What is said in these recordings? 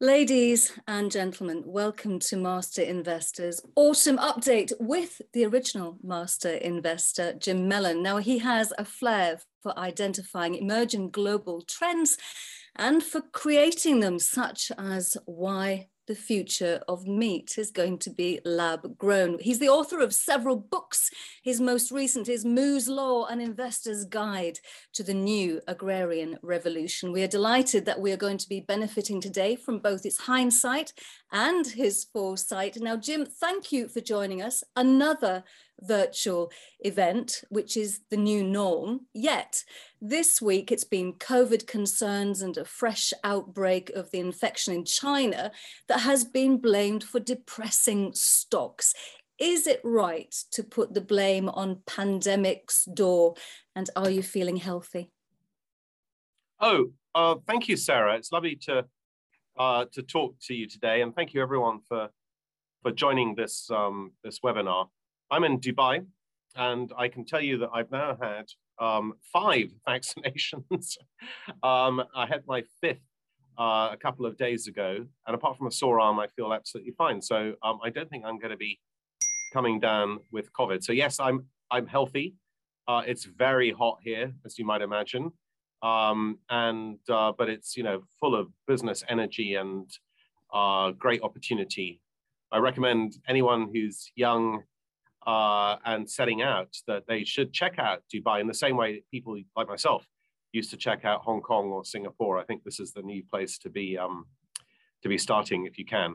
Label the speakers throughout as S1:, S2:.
S1: Ladies and gentlemen, welcome to Master Investors Autumn Update with the original Master Investor, Jim Mellon. Now, he has a flair for identifying emerging global trends and for creating them, such as why the future of meat is going to be lab grown. He's the author of several books. His most recent is Moo's Law, an investor's guide to the new agrarian revolution. We are delighted that we are going to be benefiting today from both its hindsight and his foresight. Now, Jim, thank you for joining us. Another virtual event, which is the new norm. Yet, this week it's been COVID concerns and a fresh outbreak of the infection in China that has been blamed for depressing stocks. Is it right to put the blame on pandemic's door? And are you feeling healthy?
S2: Oh, uh, thank you, Sarah. It's lovely to uh, to talk to you today, and thank you everyone for for joining this um, this webinar. I'm in Dubai, and I can tell you that I've now had um, five vaccinations. um, I had my fifth uh, a couple of days ago, and apart from a sore arm, I feel absolutely fine. So um, I don't think I'm going to be coming down with COVID. So yes, I'm I'm healthy. Uh, it's very hot here, as you might imagine, um, and uh, but it's you know full of business energy and uh, great opportunity. I recommend anyone who's young uh, and setting out that they should check out Dubai in the same way people like myself used to check out Hong Kong or Singapore. I think this is the new place to be um, to be starting if you can.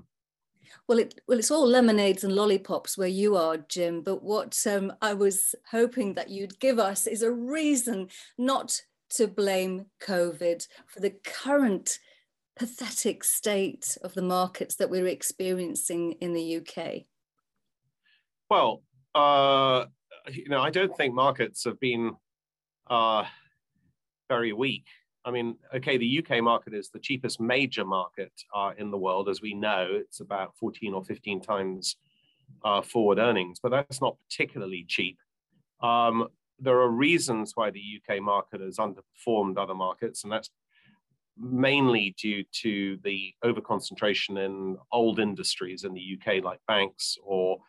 S1: Well, it, well, it's all lemonades and lollipops where you are, Jim. But what um, I was hoping that you'd give us is a reason not to blame COVID for the current pathetic state of the markets that we're experiencing in the UK.
S2: Well, uh, you know, I don't think markets have been uh, very weak. I mean, okay, the UK market is the cheapest major market uh, in the world, as we know. It's about 14 or 15 times uh, forward earnings, but that's not particularly cheap. Um, there are reasons why the UK market has underperformed other markets, and that's mainly due to the overconcentration in old industries in the UK, like banks or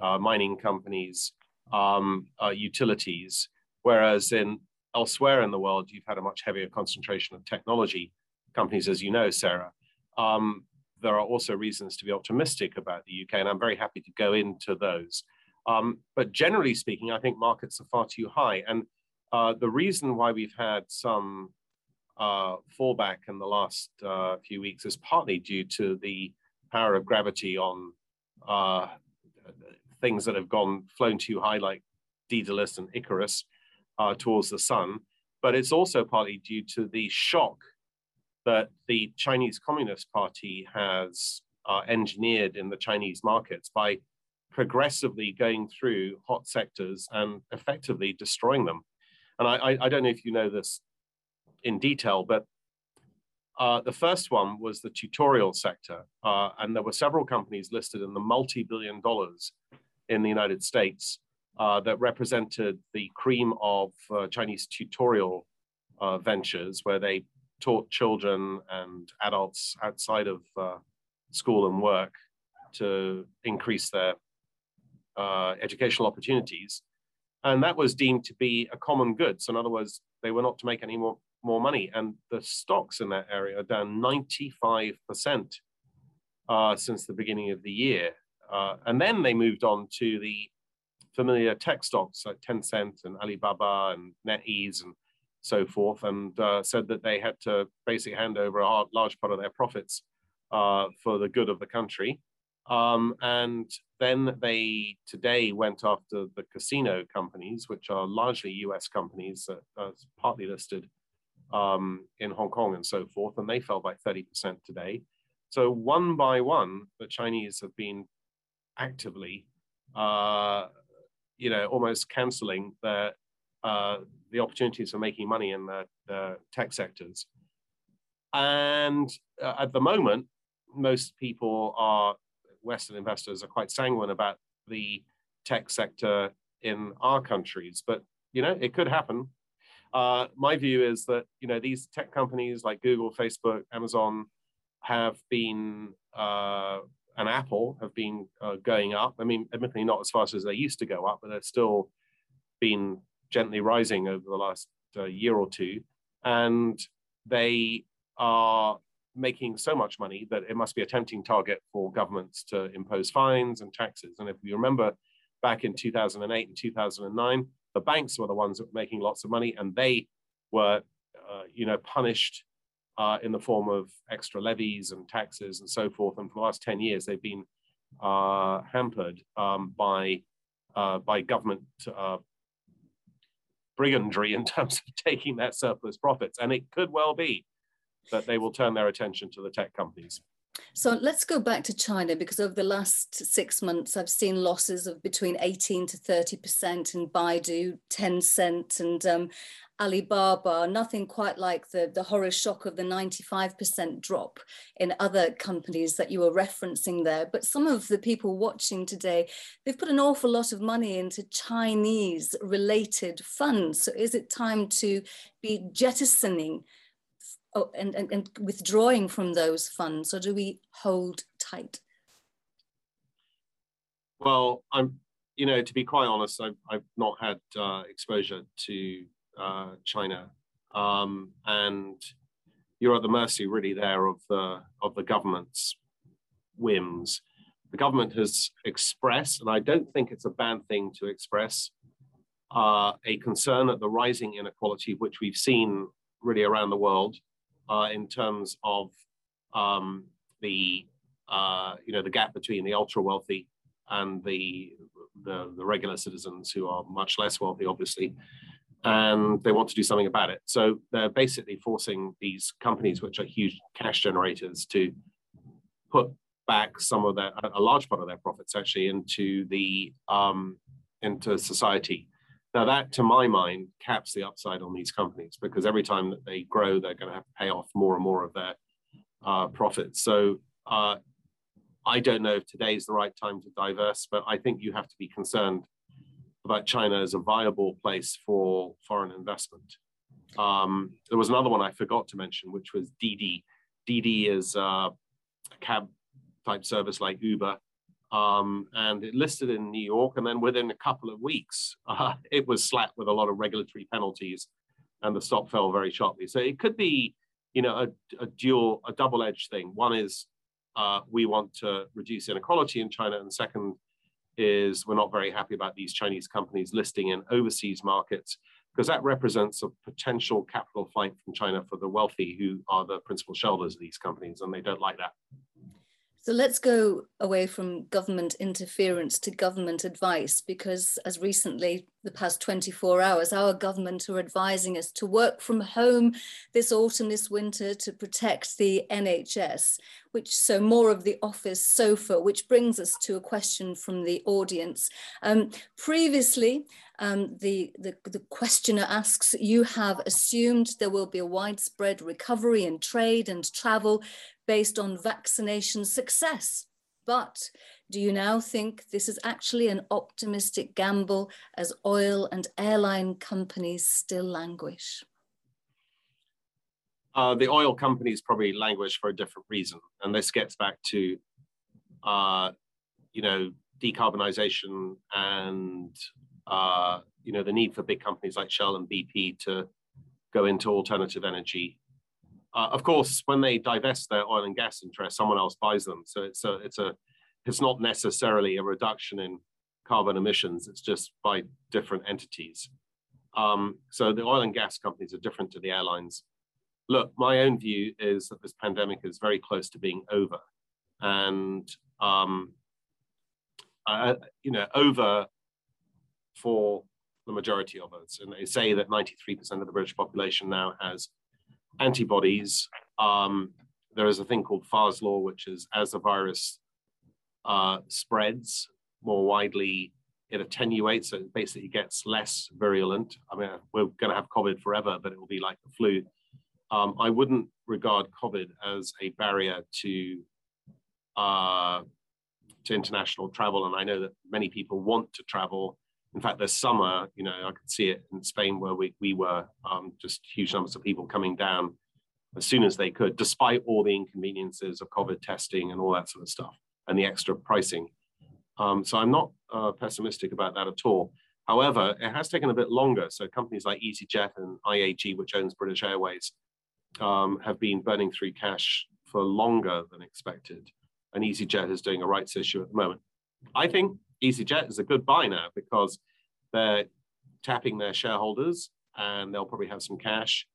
S2: uh, mining companies, um, uh, utilities, whereas in elsewhere in the world, you've had a much heavier concentration of technology companies, as you know, Sarah. Um, there are also reasons to be optimistic about the UK, and I'm very happy to go into those. Um, but generally speaking, I think markets are far too high. And uh, the reason why we've had some uh, fallback in the last uh, few weeks is partly due to the power of gravity on uh, things that have gone flown too high, like Daedalus and Icarus, uh, towards the sun. But it's also partly due to the shock that the Chinese Communist Party has uh, engineered in the Chinese markets by progressively going through hot sectors and effectively destroying them. And I, I, don't know if you know this in detail, but uh, the first one was the tutorial sector, uh, and there were several companies listed in the multi-billion dollars in the United States uh, that represented the cream of uh, Chinese tutorial uh, ventures, where they taught children and adults outside of uh, school and work to increase their uh, educational opportunities. And that was deemed to be a common good. So, in other words, they were not to make any more, more money. And the stocks in that area are down 95% uh, since the beginning of the year. Uh, and then they moved on to the familiar tech stocks like Tencent and Alibaba and NetEase and so forth, and uh, said that they had to basically hand over a large part of their profits uh, for the good of the country. Um, and then they today went after the casino companies, which are largely US companies that are partly listed um, in Hong Kong and so forth, and they fell by 30% today. So one by one, the Chinese have been actively, uh, you know, almost cancelling the uh, the opportunities for making money in the, the tech sectors. And uh, at the moment, most people are Western investors are quite sanguine about the tech sector in our countries, but you know, it could happen. Uh, my view is that you know these tech companies like Google, Facebook, Amazon have been uh, and Apple have been uh, going up. I mean, admittedly not as fast as they used to go up, but they've still been gently rising over the last uh, year or two. And they are making so much money that it must be a tempting target for governments to impose fines and taxes. And if you remember back in 2008 and 2009, the banks were the ones that were making lots of money and they were, uh, you know, punished uh, in the form of extra levies and taxes and so forth. And for the last 10 years, they've been uh, hampered um, by, uh, by government uh, brigandry in terms of taking that surplus profits. And it could well be that they will turn their attention to the tech companies.
S1: So let's go back to China because over the last six months, I've seen losses of between 18 to 30% in Baidu, Tencent, and um, Alibaba, nothing quite like the, the horror shock of the 95% drop in other companies that you were referencing there. But some of the people watching today, they've put an awful lot of money into Chinese related funds. So is it time to be jettisoning oh, and, and, and withdrawing from those funds, or do we hold tight?
S2: Well, I'm, you know, to be quite honest, I've, I've not had uh, exposure to uh, China, um, and you're at the mercy really there of the of the government's whims. The government has expressed, and I don't think it's a bad thing to express, uh, a concern at the rising inequality which we've seen really around the world uh, in terms of um, the uh, you know the gap between the ultra wealthy and the, the, the regular citizens who are much less wealthy, obviously and they want to do something about it. So they're basically forcing these companies, which are huge cash generators, to put back some of their, a large part of their profits actually into the um, into society. Now that, to my mind, caps the upside on these companies because every time that they grow, they're going to have to pay off more and more of their uh, profits. So uh, I don't know if today is the right time to diverse, but I think you have to be concerned about China as a viable place for foreign investment. Um, there was another one I forgot to mention, which was Didi. Didi is a cab type service like Uber. Um, and it listed in New York, and then within a couple of weeks, uh, it was slapped with a lot of regulatory penalties, and the stock fell very sharply. So it could be, you know, a, a dual, a double-edged thing. One is uh, we want to reduce inequality in China, and second, is we're not very happy about these Chinese companies listing in overseas markets because that represents a potential capital flight from China for the wealthy who are the principal shareholders of these companies, and they don't like that.
S1: So let's go away from government interference to government advice, because as recently, the past 24 hours, our government are advising us to work from home this autumn, this winter to protect the NHS, which so more of the office sofa, which brings us to a question from the audience. Um, previously, um, the, the, the questioner asks, you have assumed there will be a widespread recovery in trade and travel based on vaccination success. But do you now think this is actually an optimistic gamble as oil and airline companies still languish?
S2: Uh, the oil companies probably languish for a different reason. And this gets back to, uh, you know, decarbonization and, uh, you know, the need for big companies like Shell and BP to go into alternative energy uh, of course, when they divest their oil and gas interests, someone else buys them. So it's a, it's a, it's not necessarily a reduction in carbon emissions. It's just by different entities. Um, so the oil and gas companies are different to the airlines. Look, my own view is that this pandemic is very close to being over, and um, uh, you know, over for the majority of us. And they say that 93% of the British population now has antibodies, um, there is a thing called Farr's law, which is as the virus uh, spreads more widely, it attenuates, so it basically gets less virulent. I mean, we're going to have COVID forever, but it will be like the flu. Um, I wouldn't regard COVID as a barrier to uh, to international travel, and I know that many people want to travel in fact, this summer, you know, I could see it in Spain where we, we were um, just huge numbers of people coming down as soon as they could, despite all the inconveniences of COVID testing and all that sort of stuff and the extra pricing. Um, so I'm not uh, pessimistic about that at all. However, it has taken a bit longer. So companies like EasyJet and IAG, which owns British Airways, um, have been burning through cash for longer than expected. And EasyJet is doing a rights issue at the moment. I think EasyJet is a good buy now because they're tapping their shareholders and they'll probably have some cash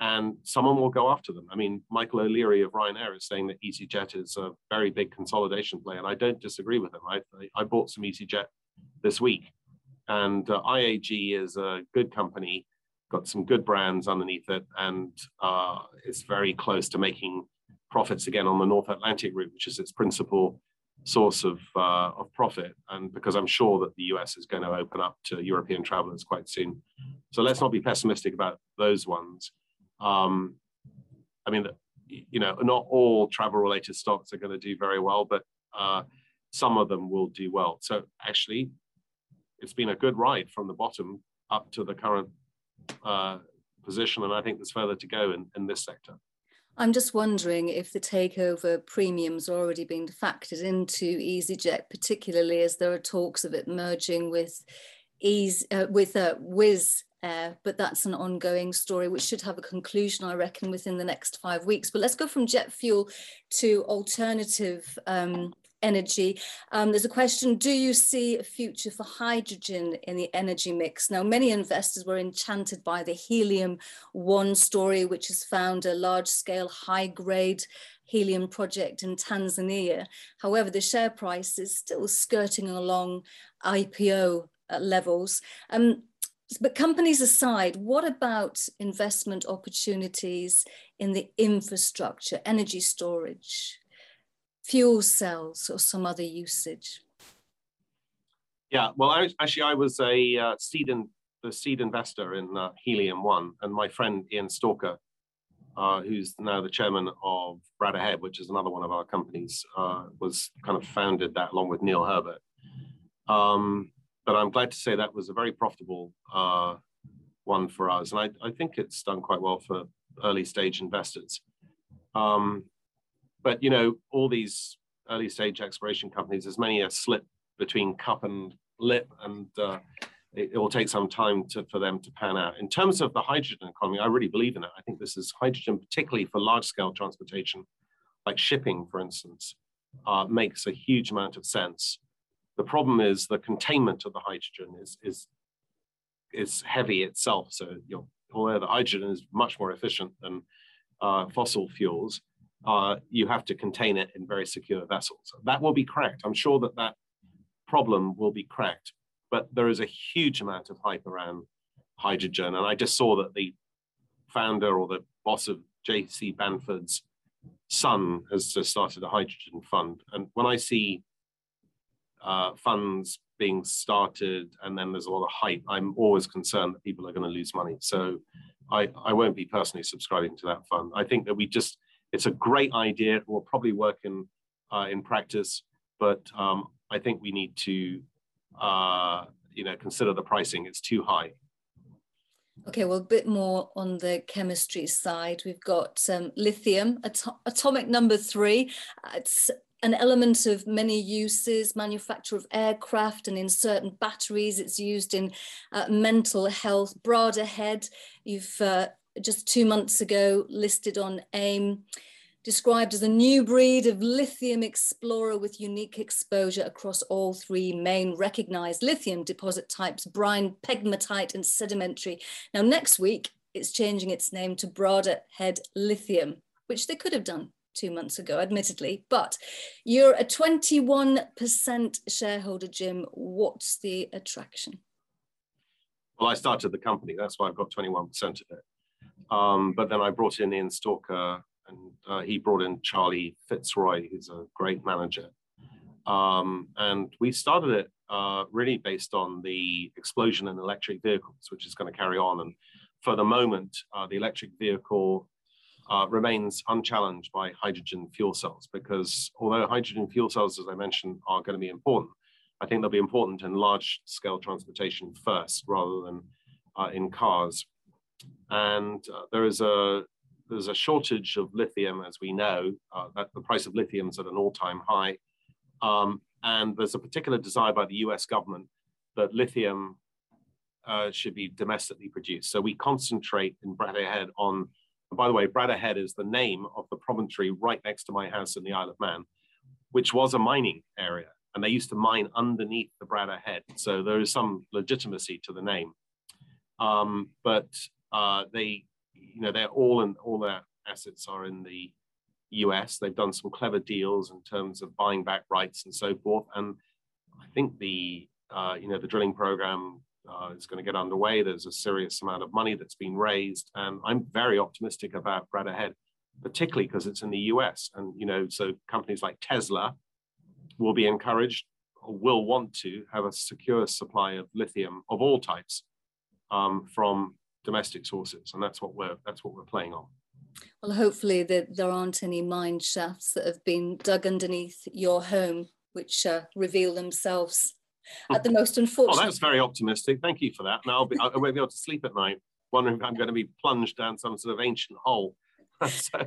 S2: and someone will go after them. I mean, Michael O'Leary of Ryanair is saying that EasyJet is a very big consolidation play, and I don't disagree with him. I, I bought some EasyJet this week, and uh, IAG is a good company, got some good brands underneath it, and uh, it's very close to making profits again on the North Atlantic route, which is its principal source of, uh, of profit. And because I'm sure that the US is going to open up to European travelers quite soon. So let's not be pessimistic about those ones. Um, I mean, you know, not all travel related stocks are going to do very well, but uh, some of them will do well. So actually, it's been a good ride from the bottom up to the current uh, position. And I think there's further to go in, in this sector.
S1: I'm just wondering if the takeover premiums are already being factored into EasyJet, particularly as there are talks of it merging with Ease uh, with uh, Wizz but that's an ongoing story which should have a conclusion, I reckon, within the next five weeks. But let's go from jet fuel to alternative um, energy. Um, there's a question, do you see a future for hydrogen in the energy mix? Now, many investors were enchanted by the Helium One story, which has found a large-scale, high-grade helium project in Tanzania. However, the share price is still skirting along IPO uh, levels. Um, but companies aside, what about investment opportunities in the infrastructure, energy storage, fuel cells, or some other usage?
S2: Yeah, well, I, actually, I was a uh, seed in, the seed investor in uh, Helium One, and my friend Ian Stalker, uh, who's now the chairman of Bradda Head, which is another one of our companies, uh, was kind of founded that along with Neil Herbert. Um, but I'm glad to say that was a very profitable uh, one for us. And I, I, think it's done quite well for early stage investors. Um, but, you know, all these early stage exploration companies, there's many a slip between cup and lip, and uh, it, it, will take some time to, for them to pan out. In terms of the hydrogen economy, I really believe in it. I think this is hydrogen, particularly for large scale transportation, like shipping, for instance, uh, makes a huge amount of sense. The problem is the containment of the hydrogen is, is, is heavy itself. So you know, although the hydrogen is much more efficient than uh, fossil fuels, uh, you have to contain it in very secure vessels. That will be cracked. I'm sure that that problem will be cracked, but there is a huge amount of hype around hydrogen. And I just saw that the founder or the boss of JC Bamford's son has just started a hydrogen fund. And when I see uh, funds being started and then there's a lot of hype, I'm always concerned that people are going to lose money. So I, I won't be personally subscribing to that fund. I think that we just, it's a great idea. It will probably work in, uh, in practice, but um, I think we need to, uh, you know, consider the pricing. It's too high.
S1: Okay, well, a bit more on the chemistry side. We've got um, lithium, atomic number three. It's an element of many uses, manufacture of aircraft and in certain batteries. It's used in uh, mental health. Bradda Head, you've uh, just two months ago listed on AIM, described as a new breed of lithium explorer with unique exposure across all three main recognized lithium deposit types, brine, pegmatite, and sedimentary. Now, next week, it's changing its name to Bradda Head Lithium, which they could have done two months ago, admittedly, but you're a 21% shareholder, Jim. What's the attraction?
S2: Well, I started the company. That's why I've got 21% of it. Um, but then I brought in Ian Stalker and uh, he brought in Charlie Fitzroy, who's a great manager. Um, and we started it uh, really based on the explosion in electric vehicles, which is going to carry on. And for the moment, uh, the electric vehicle uh, remains unchallenged by hydrogen fuel cells because although hydrogen fuel cells, as I mentioned, are going to be important, I think they'll be important in large scale transportation first rather than uh, in cars. And uh, there is a there's a shortage of lithium, as we know. Uh, that the price of lithium is at an all-time high, um, and there's a particular desire by the U.S. government that lithium uh, should be domestically produced. So we concentrate in Bradda Head on. by the way, Bradda Head is the name of the promontory right next to my house in the Isle of Man, which was a mining area, and they used to mine underneath the Bradda Head. So there is some legitimacy to the name. Um, but uh, they, you know, they're all in all their assets are in the US. They've done some clever deals in terms of buying back rights and so forth. And I think the, uh, you know, the drilling program uh, is going to get underway. There's a serious amount of money that's been raised, and I'm very optimistic about Bradda Head, particularly because it's in the US. And you know, so companies like Tesla will be encouraged or will want to have a secure supply of lithium of all types um, from domestic sources, and that's what we're that's what we're playing on.
S1: Well, hopefully that there aren't any mine shafts that have been dug underneath your home, which uh, reveal themselves at the most unfortunate.
S2: Oh, that's very optimistic. Thank you for that. Now I'll be, I won't be able to sleep at night, wondering if I'm going to be plunged down some sort of ancient hole. so,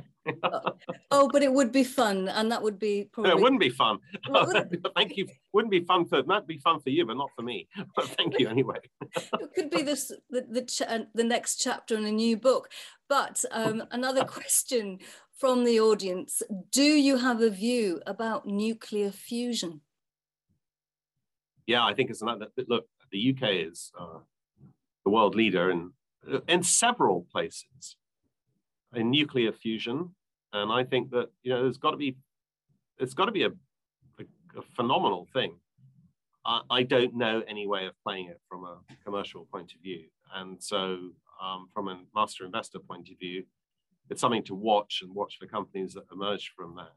S1: oh, but it would be fun, and that would be probably.
S2: No, it wouldn't be fun. thank you. Wouldn't be fun for that'd be fun for you, but not for me. But thank you anyway.
S1: it could be this the the, ch- the next chapter in a new book. But um, another question from the audience: Do you have a view about nuclear fusion?
S2: Yeah, I think it's another. Look, the UK is uh, the world leader in in several places in nuclear fusion, and I think that you know there's got to be it's got to be a, a, a phenomenal thing. I, I, don't know any way of playing it from a commercial point of view, and so um, from a master investor point of view, it's something to watch and watch for companies that emerge from that.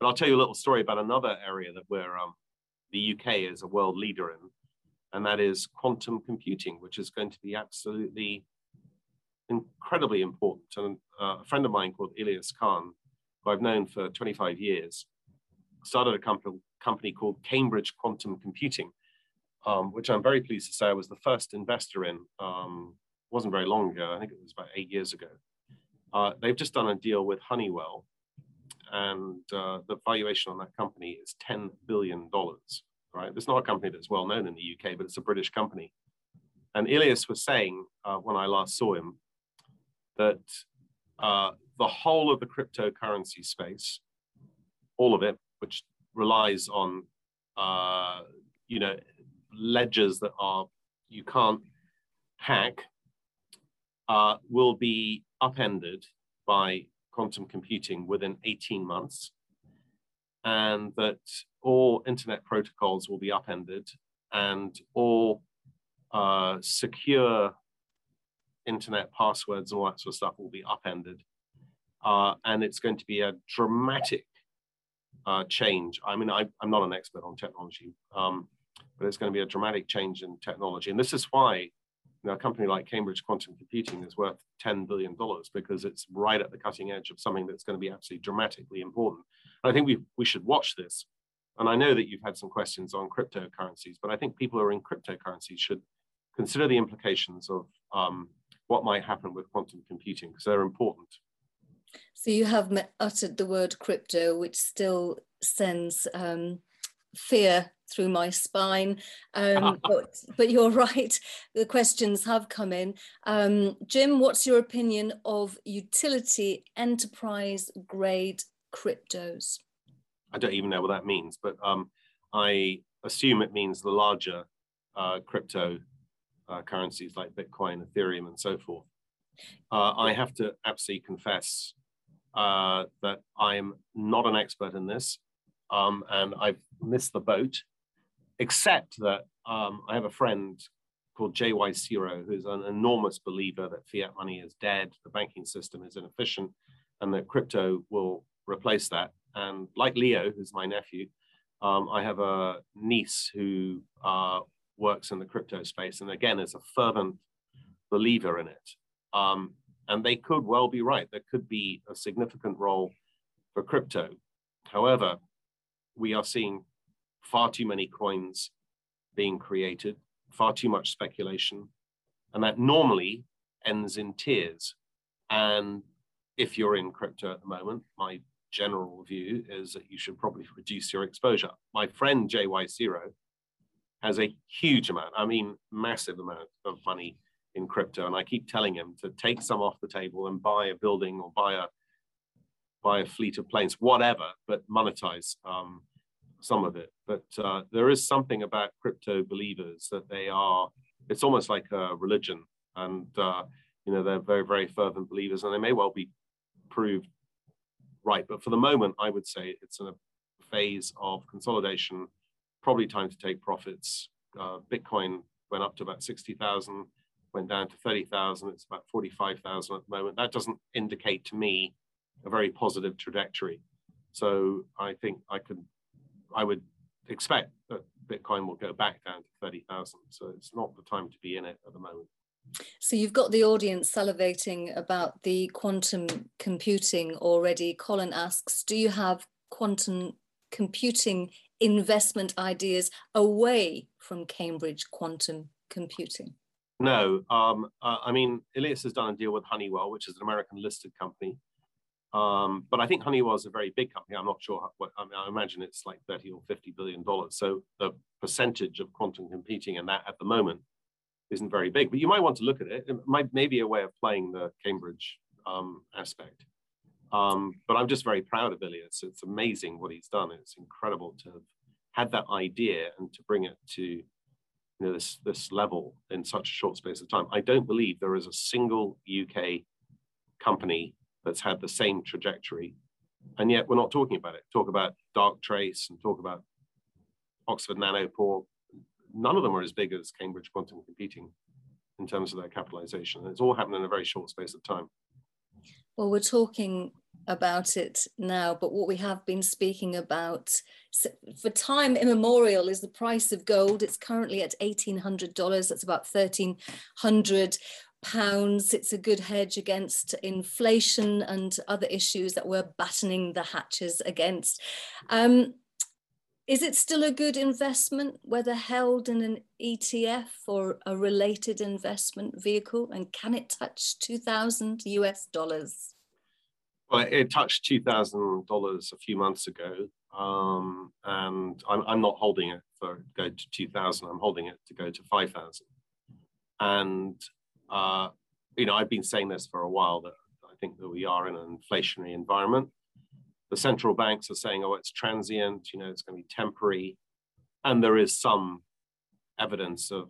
S2: But I'll tell you a little story about another area that we're um, the UK is a world leader in, and that is quantum computing, which is going to be absolutely incredibly important. And uh, a friend of mine called Ilyas Khan, who I've known for 25 years, started a company, company called Cambridge Quantum Computing, um, which I'm very pleased to say I was the first investor in. Um, wasn't very long ago. I think it was about eight years ago. Uh, they've just done a deal with Honeywell, and uh, the valuation on that company is $10 billion, right? It's not a company that's well known in the UK, but it's a British company. And Elias was saying uh, when I last saw him that uh, the whole of the cryptocurrency space, all of it, which relies on uh, you know ledgers that are you can't hack, uh, will be upended by quantum computing within 18 months, and that all internet protocols will be upended and all uh, secure internet passwords and all that sort of stuff will be upended. Uh, and it's going to be a dramatic uh, change. I mean, I, am not an expert on technology, um, but it's going to be a dramatic change in technology. And this is why you know, a company like Cambridge Quantum Computing is worth $10 billion because it's right at the cutting edge of something that's going to be absolutely dramatically important. And I think we, we should watch this. And I know that you've had some questions on cryptocurrencies, but I think people who are in cryptocurrencies should consider the implications of um, what might happen with quantum computing because they're important.
S1: So you have uttered the word crypto, which still sends um, fear through my spine. Um, but, but, you're right, the questions have come in. Um, Jim, what's your opinion of utility enterprise grade cryptos?
S2: I don't even know what that means, but um, I assume it means the larger uh, crypto uh, currencies like Bitcoin, Ethereum, and so forth. Uh, I have to absolutely confess uh, that I'm not an expert in this, um, and I've missed the boat, except that um, I have a friend called J.Y. Serow, who's an enormous believer that fiat money is dead, the banking system is inefficient, and that crypto will replace that. And like Leo, who's my nephew, um, I have a niece who uh, works in the crypto space, and again is a fervent believer in it. Um, and they could well be right. There could be a significant role for crypto. However, we are seeing far too many coins being created, far too much speculation, and that normally ends in tears. And if you're in crypto at the moment, my general view is that you should probably reduce your exposure. My friend JY Zero has a huge amount, I mean, massive amount of money in crypto. And I keep telling him to take some off the table and buy a building or buy a buy a fleet of planes, whatever, but monetize um, some of it. But uh, there is something about crypto believers that they are, it's almost like a religion. And, uh, you know, they're very, very fervent believers and they may well be proved right. But for the moment, I would say it's in a phase of consolidation, probably time to take profits. Uh, Bitcoin went up to about 60,000, went down to 30,000. It's about 45,000 at the moment. That doesn't indicate to me a very positive trajectory. So I think I could, I would expect that Bitcoin will go back down to 30,000. So it's not the time to be in it at the moment.
S1: So you've got the audience salivating about the quantum computing already. Colin asks, do you have quantum computing investment ideas away from Cambridge quantum computing?
S2: No, um, I mean, Ilyas has done a deal with Honeywell, which is an American listed company. Um, but I think Honeywell is a very big company. I'm not sure what, I, mean, I imagine it's like 30 or 50 billion dollars. So the percentage of quantum computing in that at the moment isn't very big, but you might want to look at it. It might maybe a way of playing the Cambridge um, aspect. Um, but I'm just very proud of Ilyas. It's amazing what he's done. It's incredible to have had that idea and to bring it to you know, this, this level in such a short space of time. I don't believe there is a single UK company that's had the same trajectory. And yet we're not talking about it. Talk about Darktrace and talk about Oxford Nanopore. None of them are as big as Cambridge Quantum Computing in terms of their capitalization. And it's all happened in a very short space of time.
S1: Well, we're talking about it now, but what we have been speaking about for time immemorial is the price of gold. It's currently at $1,800. That's about 1300 pounds. It's a good hedge against inflation and other issues that we're battening the hatches against. Um, is it still a good investment, whether held in an ETF or a related investment vehicle? And can it touch 2000 US dollars?
S2: Well, it touched $2,000 a few months ago. Um, and I'm, I'm, not holding it for go to 2000 i'm holding it to go to 5000 and uh, you know, I've been saying this for a while that I think that we are in an inflationary environment. The central banks are saying, oh, it's transient, you know, it's going to be temporary. And there is some evidence of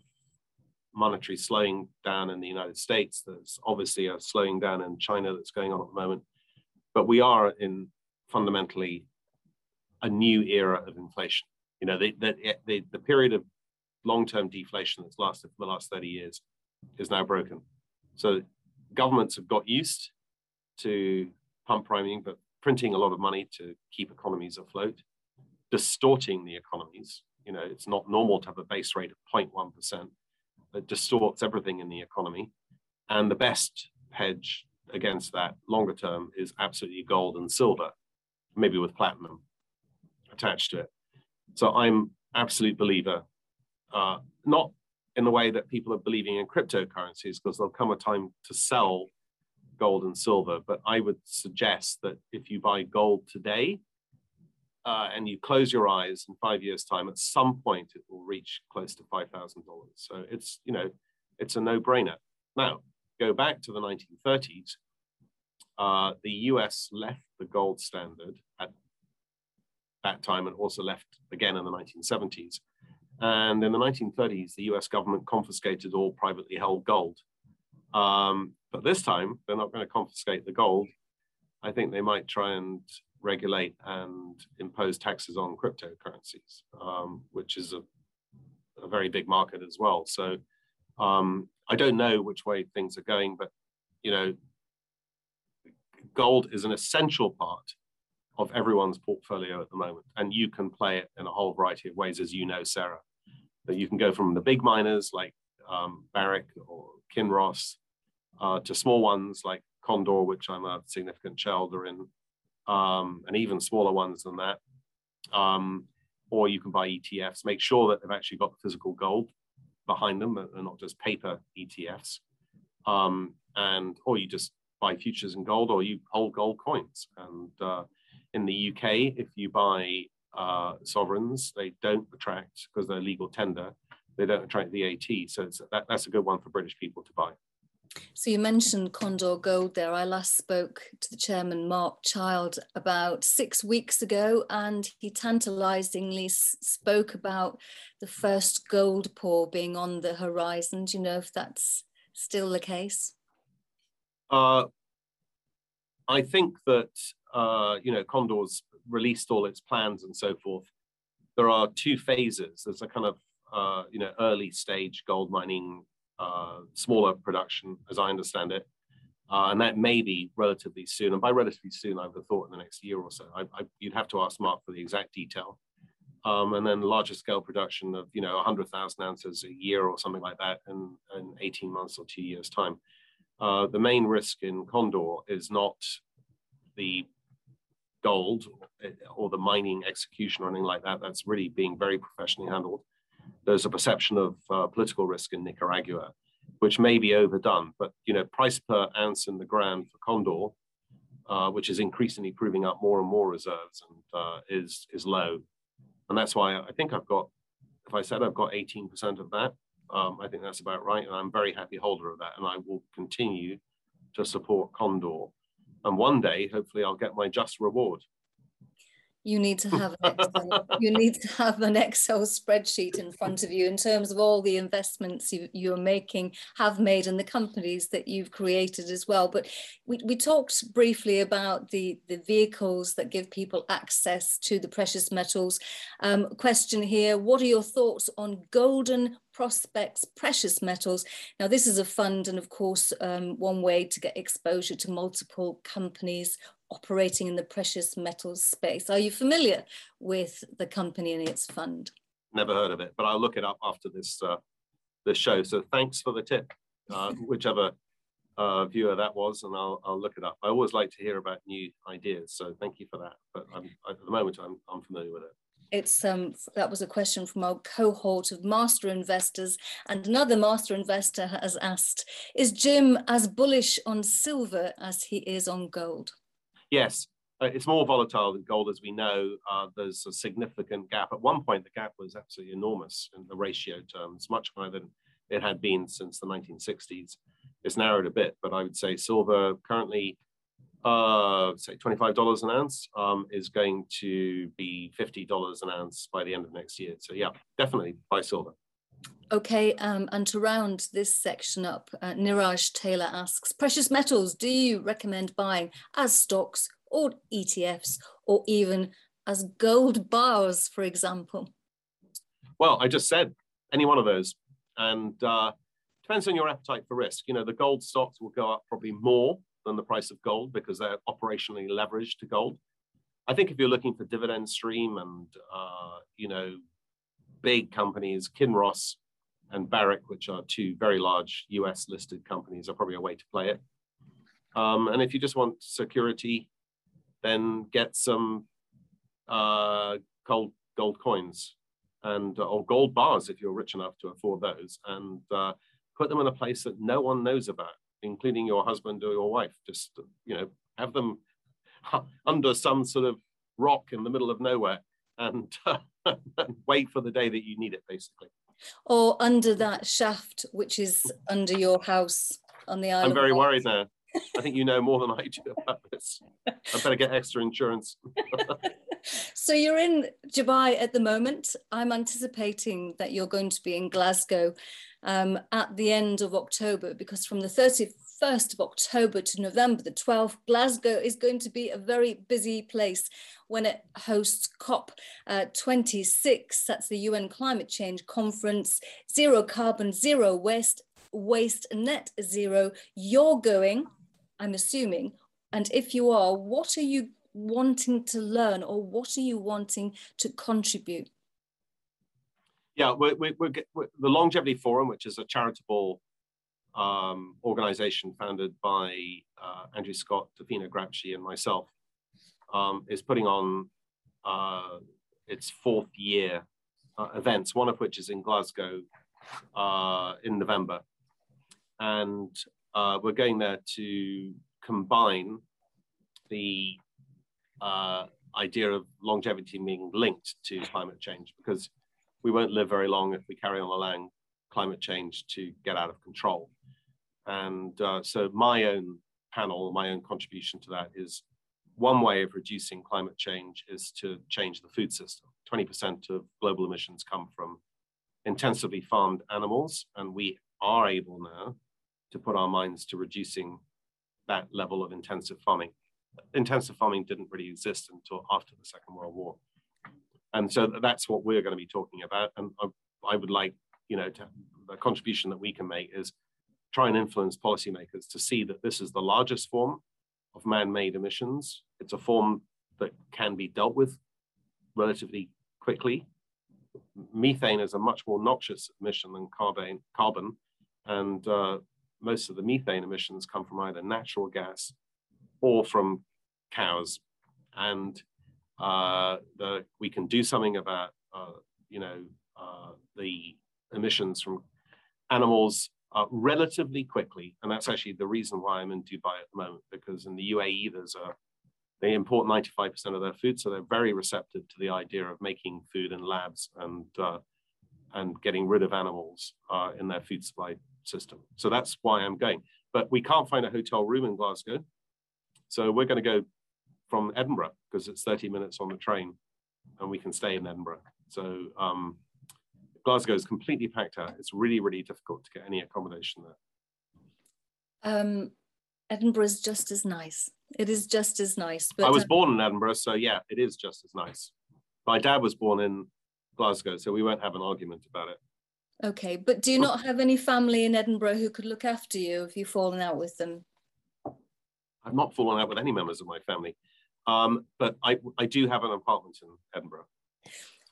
S2: monetary slowing down in the United States. There's obviously a slowing down in China that's going on at the moment. But we are in fundamentally a new era of inflation. You know, the, the, the, the period of long-term deflation that's lasted for the last 30 years is now broken. So governments have got used to pump priming, but printing a lot of money to keep economies afloat, distorting the economies. You know, it's not normal to have a base rate of 0.1%. It distorts everything in the economy. And the best hedge against that longer term is absolutely gold and silver, maybe with platinum attached to it. So I'm absolute believer, uh, not in the way that people are believing in cryptocurrencies because there'll come a time to sell gold and silver. But I would suggest that if you buy gold today uh, and you close your eyes in five years' time, at some point it will reach close to five thousand dollars. So it's you know it's a no-brainer. Now go back to the 1930s. Uh, the U.S. left the gold standard at that time and also left again in the 1970s and in the 1930s, the US government confiscated all privately held gold. Um, but this time, they're not going to confiscate the gold. I think they might try and regulate and impose taxes on cryptocurrencies, um, which is a, a, very big market as well. So um, I don't know which way things are going, but you know, gold is an essential part of everyone's portfolio at the moment, and you can play it in a whole variety of ways, as you know, Sarah that you can go from the big miners like um, Barrick or Kinross uh, to small ones like Condor, which I'm a significant shareholder in, um, and even smaller ones than that. Um, or you can buy ETFs. Make sure that they've actually got the physical gold behind them and not just paper ETFs. Um, and or you just buy futures in gold or you hold gold coins. And uh, in the UK, if you buy uh, sovereigns, they don't attract because they're legal tender. They don't attract VAT, so that, that's a good one for British people to buy.
S1: So you mentioned Condor Gold there. I last spoke to the chairman, Mark Child, about six weeks ago, and he tantalizingly spoke about the first gold pour being on the horizon. Do you know if that's still the case?
S2: Uh, I think that, uh, you know, Condor's released all its plans and so forth. There are two phases. There's a kind of, uh, you know, early stage gold mining uh, smaller production, as I understand it. Uh, and that may be relatively soon. And by relatively soon, I would have thought in the next year or so. I, I, you'd have to ask Mark for the exact detail. Um, and then larger scale production of, you know, 100,000 ounces a year or something like that in, in 18 months or two years' time. Uh, the main risk in Condor is not the gold or the mining execution or anything like that. That's really being very professionally handled there's a perception of uh, political risk in Nicaragua, which may be overdone. But you know, price per ounce in the ground for Condor, uh, which is increasingly proving up more and more reserves, and uh, is is low, and that's why I think I've got. If I said I've got 18% of that, um, I think that's about right, and I'm very happy holder of that, and I will continue to support Condor. And one day, hopefully, I'll get my just reward
S1: you need to have an Excel, you need to have an Excel spreadsheet in front of you in terms of all the investments you, you're making, have made, and the companies that you've created as well. But we, we talked briefly about the, the vehicles that give people access to the precious metals. Um, question here, what are your thoughts on golden prospects precious metals now this is a fund and of course um, one way to get exposure to multiple companies operating in the precious metals space. Are you familiar with the company and its fund?
S2: Never heard of it, but I'll look it up after this uh, this show. So thanks for the tip, uh, whichever uh, viewer that was, and I'll, I'll look it up. I always like to hear about new ideas, so thank you for that. But I'm, at the moment, I'm, I'm familiar with it
S1: it's um, that was a question from our cohort of master investors and another master investor has asked is jim as bullish on silver as he is on gold
S2: yes, uh, it's more volatile than gold, as we know. Uh, there's a significant gap. At one point, the gap was absolutely enormous in the ratio terms, much higher than it had been since the 1960s. It's narrowed a bit, but I would say silver currently, uh, say $25 an ounce, um, is going to be $50 an ounce by the end of next year. So yeah, definitely buy silver.
S1: Okay, um, and to round this section up, uh, Niraj Taylor asks, precious metals, do you recommend buying as stocks or ETFs or even as gold bars, for example?
S2: Well, I just said any one of those. And uh, depends on your appetite for risk. You know, the gold stocks will go up probably more than the price of gold because they're operationally leveraged to gold. I think if you're looking for dividend stream and, uh, you know, big companies, Kinross and Barrick, which are two very large US listed companies, are probably a way to play it. Um, and if you just want security, then get some uh, gold gold coins and uh, or gold bars if you're rich enough to afford those, and uh, put them in a place that no one knows about, including your husband or your wife. Just you know, have them under some sort of rock in the middle of nowhere, and, and wait for the day that you need it, basically
S1: or under that shaft which is under your house on the island.
S2: I'm very worried now. I think you know more than I do about this. I better get extra insurance.
S1: so you're in Dubai at the moment. I'm anticipating that you're going to be in Glasgow um, at the end of October because from the 30th 1st of October to November the 12th, Glasgow is going to be a very busy place when it hosts COP26. Uh, that's the UN Climate Change Conference, Zero Carbon, Zero Waste, Waste Net Zero. You're going, I'm assuming, and if you are, what are you wanting to learn or what are you wanting to contribute?
S2: Yeah, we're, we're, we're, the Longevity Forum, which is a charitable um, organization founded by uh, Andrew Scott, Tofina Grapschi, and myself, um, is putting on uh, its fourth year uh, events, one of which is in Glasgow uh, in November. And uh, we're going there to combine the uh, idea of longevity being linked to climate change because we won't live very long if we carry on allowing climate change to get out of control. And uh, so my own panel, my own contribution to that is one way of reducing climate change is to change the food system. 20% of global emissions come from intensively farmed animals, and we are able now to put our minds to reducing that level of intensive farming. Intensive farming didn't really exist until after the Second World War. And so that's what we're going to be talking about. And I, I would like, you know, to, the contribution that we can make is try and influence policymakers to see that this is the largest form of man-made emissions. It's a form that can be dealt with relatively quickly. Methane is a much more noxious emission than carbon, carbon and uh, most of the methane emissions come from either natural gas or from cows. And uh, the, we can do something about, uh, you know, uh, the emissions from animals uh, relatively quickly. And that's actually the reason why I'm in Dubai at the moment, because in the UAE, there's a, they import 95% of their food. So they're very receptive to the idea of making food in labs and, uh, and getting rid of animals uh, in their food supply system. So that's why I'm going. But we can't find a hotel room in Glasgow. So we're going to go from Edinburgh because it's 30 minutes on the train and we can stay in Edinburgh. So um, Glasgow is completely packed out. It's really, really difficult to get any accommodation there.
S1: Um, Edinburgh is just as nice. It is just as nice.
S2: But I was um, born in Edinburgh, so yeah, it is just as nice. My dad was born in Glasgow, so we won't have an argument about it.
S1: Okay, but do you not have any family in Edinburgh who could look after you if you've fallen out with them?
S2: I've not fallen out with any members of my family, um, but I, I do have an apartment in Edinburgh.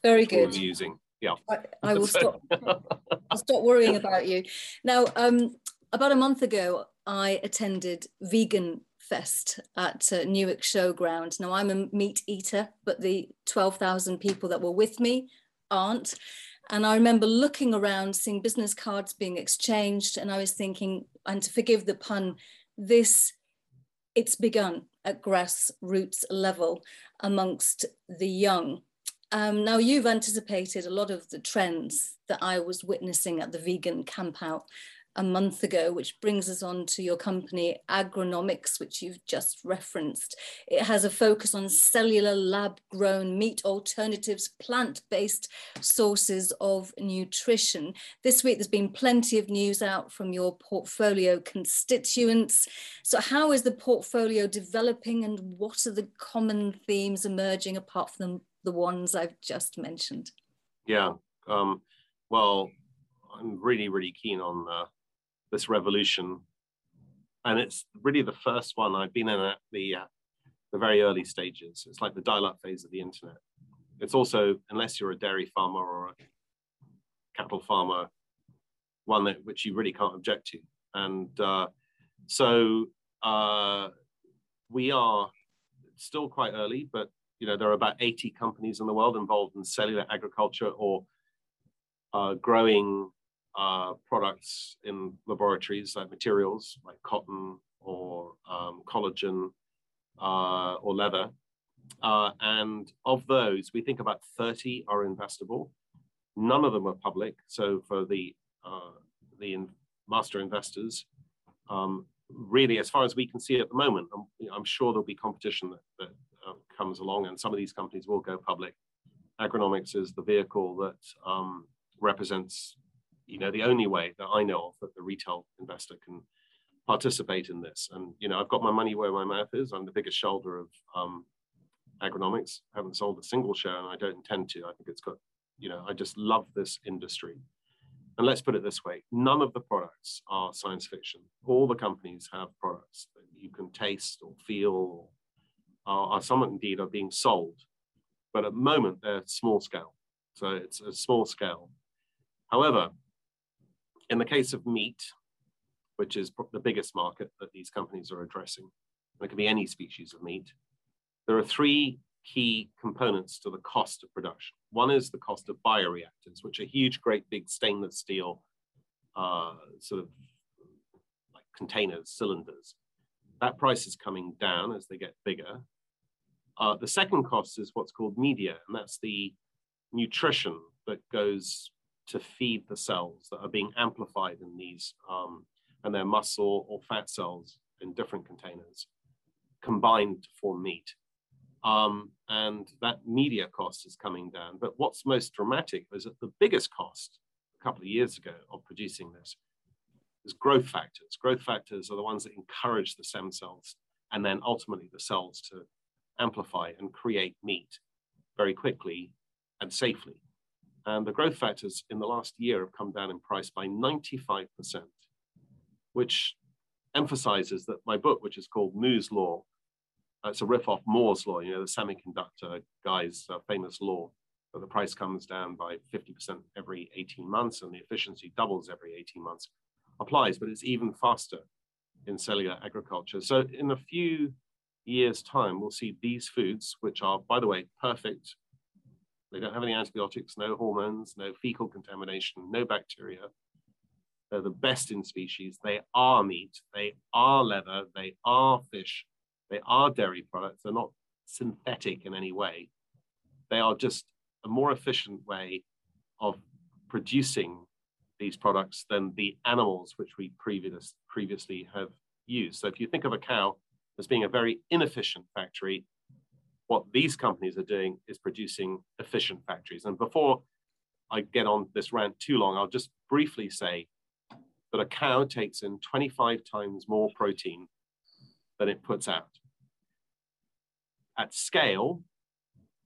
S1: Very good.
S2: Using, yeah.
S1: I, I will stop. I'll stop worrying about you. Now, um, about a month ago, I attended Vegan Fest at uh, Newark Showground. Now, I'm a meat eater, but the 12,000 people that were with me aren't. And I remember looking around, seeing business cards being exchanged, and I was thinking, and to forgive the pun, this, it's begun at grassroots level amongst the young. Um, now, you've anticipated a lot of the trends that I was witnessing at the vegan campout a month ago, which brings us on to your company, Agronomics, which you've just referenced. It has a focus on cellular lab grown meat alternatives, plant based sources of nutrition. This week, there's been plenty of news out from your portfolio constituents. So, how is the portfolio developing and what are the common themes emerging apart from the ones I've just mentioned?
S2: Yeah. Um, well, I'm really, really keen on uh, this revolution. And it's really the first one I've been in at the, uh, the very early stages. It's like the dial up phase of the internet. It's also, unless you're a dairy farmer or a cattle farmer, one that which you really can't object to. And uh, so uh, we are still quite early, but you know there are about 80 companies in the world involved in cellular agriculture or uh, growing uh, products in laboratories like materials like cotton or um, collagen uh, or leather. Uh, and of those, we think about 30 are investable. None of them are public. So for the, uh, the in master investors, um, really, as far as we can see at the moment, I'm, I'm sure there'll be competition that, that uh, comes along and some of these companies will go public. Agronomics is the vehicle that um, represents you know, the only way that I know of that the retail investor can participate in this. And, you know, I've got my money where my mouth is. I'm the biggest shareholder of um, Agronomics. I haven't sold a single share and I don't intend to. I think it's got, you know, I just love this industry. And let's put it this way none of the products are science fiction. All the companies have products that you can taste or feel, or are, some indeed are being sold. But at the moment, they're small scale. So it's a small scale. However, in the case of meat, which is the biggest market that these companies are addressing, and it can be any species of meat, there are three key components to the cost of production. One is the cost of bioreactors, which are huge, great big stainless steel uh, sort of like containers, cylinders. That price is coming down as they get bigger. Uh, the second cost is what's called media, and that's the nutrition that goes to feed the cells that are being amplified in these, um, and their muscle or fat cells in different containers combined to form meat. Um, and that media cost is coming down. But what's most dramatic is that the biggest cost a couple of years ago of producing this is growth factors. Growth factors are the ones that encourage the stem cells and then ultimately the cells to amplify and create meat very quickly and safely. And the growth factors in the last year have come down in price by 95%, which emphasizes that my book, which is called Moo's Law, uh, it's a riff off Moore's Law, you know, the semiconductor guy's uh, famous law, that the price comes down by 50% every 18 months and the efficiency doubles every 18 months, applies, but it's even faster in cellular agriculture. So in a few years' time, we'll see these foods, which are, by the way, perfect. They don't have any antibiotics, no hormones, no fecal contamination, no bacteria. They're the best in species. They are meat, they are leather, they are fish, they are dairy products. They're not synthetic in any way. They are just a more efficient way of producing these products than the animals which we previous, previously have used. So if you think of a cow as being a very inefficient factory, what these companies are doing is producing efficient factories. And before I get on this rant too long, I'll just briefly say that a cow takes in 25 times more protein than it puts out. At scale,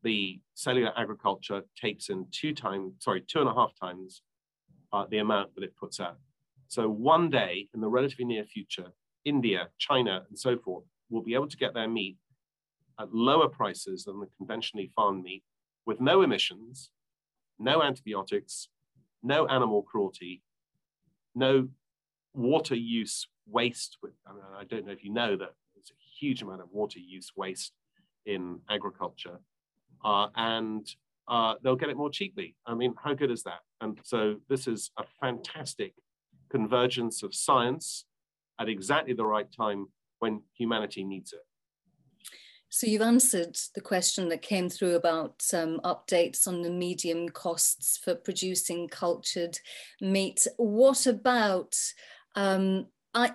S2: the cellular agriculture takes in two times, sorry, two and a half times uh, the amount that it puts out. So one day in the relatively near future, India, China, and so forth will be able to get their meat at lower prices than the conventionally farmed meat with no emissions, no antibiotics, no animal cruelty, no water use waste. I, mean, I don't know if you know that there's a huge amount of water use waste in agriculture. Uh, and uh, they'll get it more cheaply. I mean, how good is that? And so this is a fantastic convergence of science at exactly the right time when humanity needs it.
S1: So you've answered the question that came through about um, updates on the medium costs for producing cultured meat. What about um,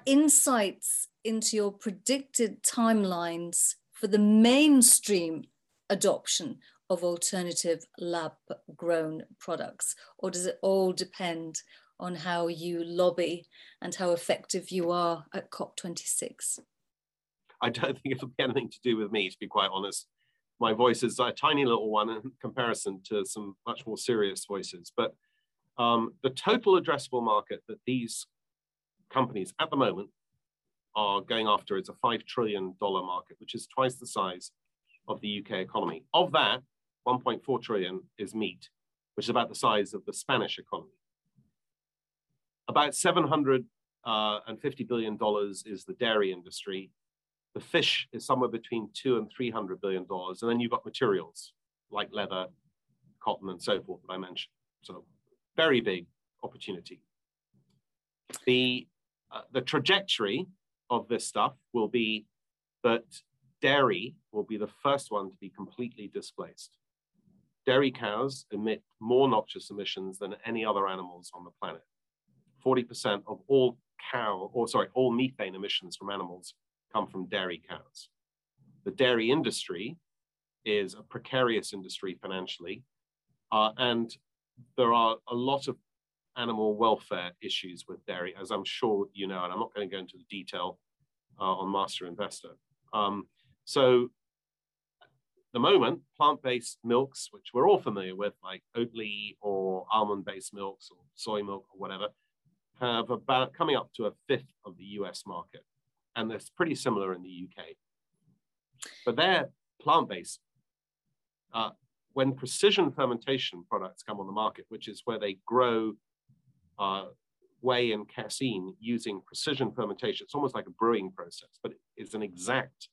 S1: insights into your predicted timelines for the mainstream adoption of alternative lab grown products? Or does it all depend on how you lobby and how effective you are at COP26?
S2: I don't think it'll be anything to do with me, to be quite honest. My voice is a tiny little one in comparison to some much more serious voices. But um, the total addressable market that these companies at the moment are going after is a $5 trillion market, which is twice the size of the UK economy. Of that, 1.4 trillion is meat, which is about the size of the Spanish economy. About 750 uh, billion dollars is the dairy industry. The fish is somewhere between two and 300 billion dollars. And then you've got materials like leather, cotton, and so forth that I mentioned. So very big opportunity. The, uh, the trajectory of this stuff will be that dairy will be the first one to be completely displaced. Dairy cows emit more noxious emissions than any other animals on the planet. 40% of all cow, or sorry, all methane emissions from animals come from dairy cows. The dairy industry is a precarious industry financially, uh, and there are a lot of animal welfare issues with dairy, as I'm sure you know, and I'm not going to go into the detail uh, on Master Investor. Um, so the moment, plant-based milks, which we're all familiar with, like Oatly or almond-based milks or soy milk or whatever, have about coming up to a fifth of the US market. And that's pretty similar in the UK. But they're plant-based. Uh, when precision fermentation products come on the market, which is where they grow uh, whey and casein using precision fermentation, it's almost like a brewing process, but it's an exact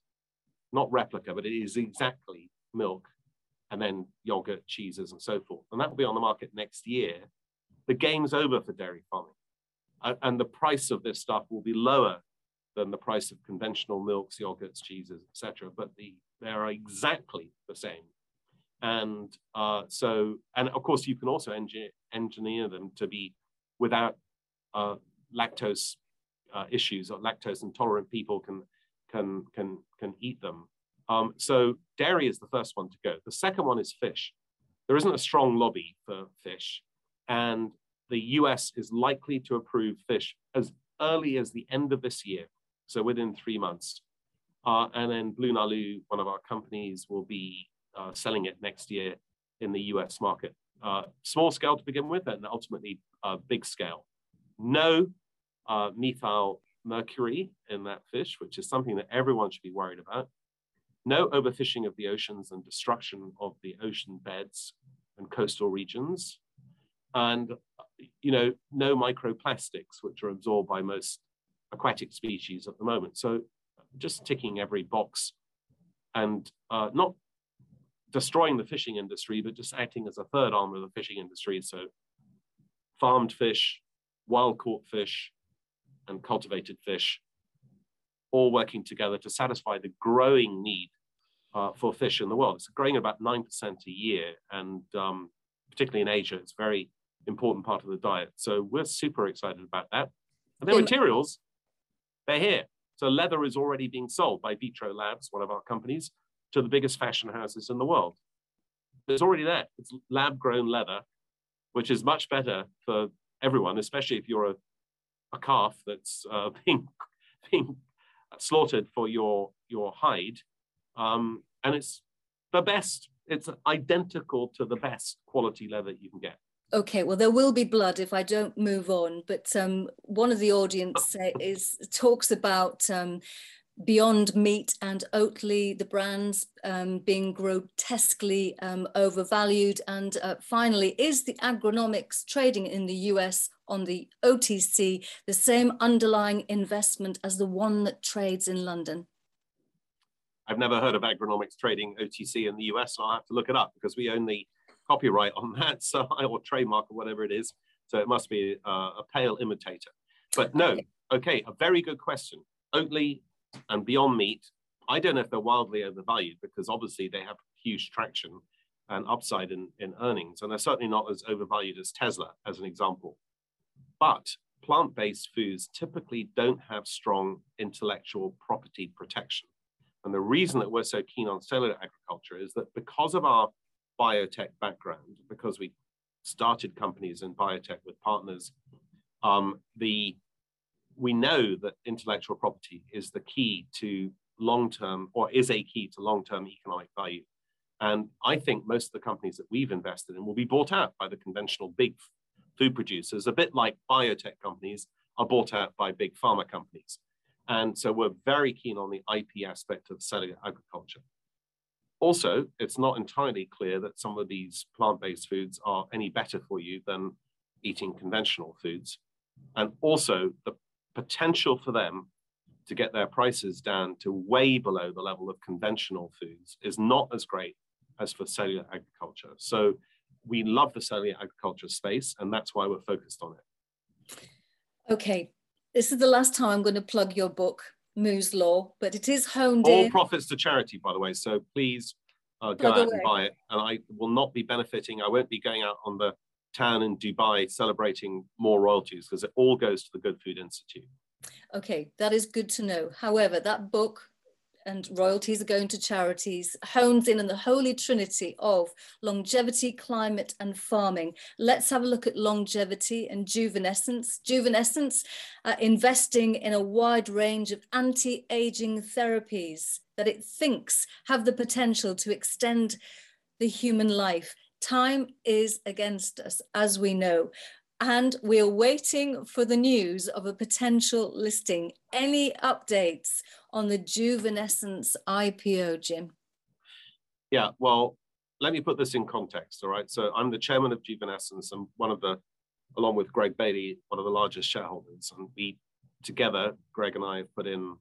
S2: not replica, but it is exactly milk and then yogurt, cheeses, and so forth. And that will be on the market next year. The game's over for dairy farming. And the price of this stuff will be lower than the price of conventional milks, yogurts, cheeses, etc. But the, they are exactly the same. And uh, so, and of course, you can also engineer, engineer them to be without uh, lactose uh, issues or lactose intolerant people can can can can eat them. Um, so dairy is the first one to go. The second one is fish. There isn't a strong lobby for fish, and the US is likely to approve fish as early as the end of this year, so within three months. Uh, and then BlueNalu, one of our companies, will be uh, selling it next year in the US market. Uh, small scale to begin with, and ultimately uh, big scale. No uh, methyl mercury in that fish, which is something that everyone should be worried about. No overfishing of the oceans and destruction of the ocean beds and coastal regions. And, you know, no microplastics, which are absorbed by most aquatic species at the moment. So just ticking every box and uh, not destroying the fishing industry, but just acting as a third arm of the fishing industry. So farmed fish, wild caught fish, and cultivated fish, all working together to satisfy the growing need uh, for fish in the world. It's growing about 9% a year. And um, particularly in Asia, it's a very important part of the diet. So we're super excited about that. And the materials, they're here. So leather is already being sold by Vitro Labs, one of our companies, to the biggest fashion houses in the world. It's already there. It's lab grown leather, which is much better for everyone, especially if you're a, a calf that's uh, being, being slaughtered for your, your hide. Um, and it's the best, it's identical to the best quality leather you can get.
S1: Okay, well, there will be blood if I don't move on. But um, one of the audience is talks about um, Beyond Meat and Oatly, the brands um, being grotesquely um, overvalued. And uh, finally, is the agronomics trading in the US on the OTC the same underlying investment as the one that trades in London?
S2: I've never heard of agronomics trading OTC in the US, so I'll have to look it up because we own the copyright on that, so or trademark or whatever it is. So it must be uh, a pale imitator. But no, okay, a very good question. Oatly and Beyond Meat, I don't know if they're wildly overvalued because obviously they have huge traction and upside in, in earnings, and they're certainly not as overvalued as Tesla, as an example. But plant-based foods typically don't have strong intellectual property protection. And the reason that we're so keen on cellular agriculture is that because of our biotech background, because we started companies in biotech with partners, um, the we know that intellectual property is the key to long-term or is a key to long-term economic value. And I think most of the companies that we've invested in will be bought out by the conventional big food producers, a bit like biotech companies are bought out by big pharma companies. And so we're very keen on the IP aspect of cellular agriculture. Also, it's not entirely clear that some of these plant-based foods are any better for you than eating conventional foods. And also the potential for them to get their prices down to way below the level of conventional foods is not as great as for cellular agriculture. So we love the cellular agriculture space, and that's why we're focused on it.
S1: Okay, this is the last time I'm going to plug your book, Moo's Law, but it is honed
S2: All
S1: in.
S2: profits to charity, by the way. So please uh, go out away. and buy it. And I will not be benefiting. I won't be going out on the town in Dubai celebrating more royalties because it all goes to the Good Food Institute.
S1: Okay, that is good to know. However, that book and royalties are going to charities hones in on the holy trinity of longevity, climate, and farming. Let's have a look at longevity and juvenescence. Juvenescence, uh, investing in a wide range of anti aging therapies that it thinks have the potential to extend the human life. Time is against us, as we know. And we're waiting for the news of a potential listing. Any updates on the Juvenescence IPO, Jim?
S2: Yeah, well, let me put this in context. All right. So I'm the chairman of Juvenescence and one of the, along with Greg Bailey, one of the largest shareholders. And we together, Greg and I have put in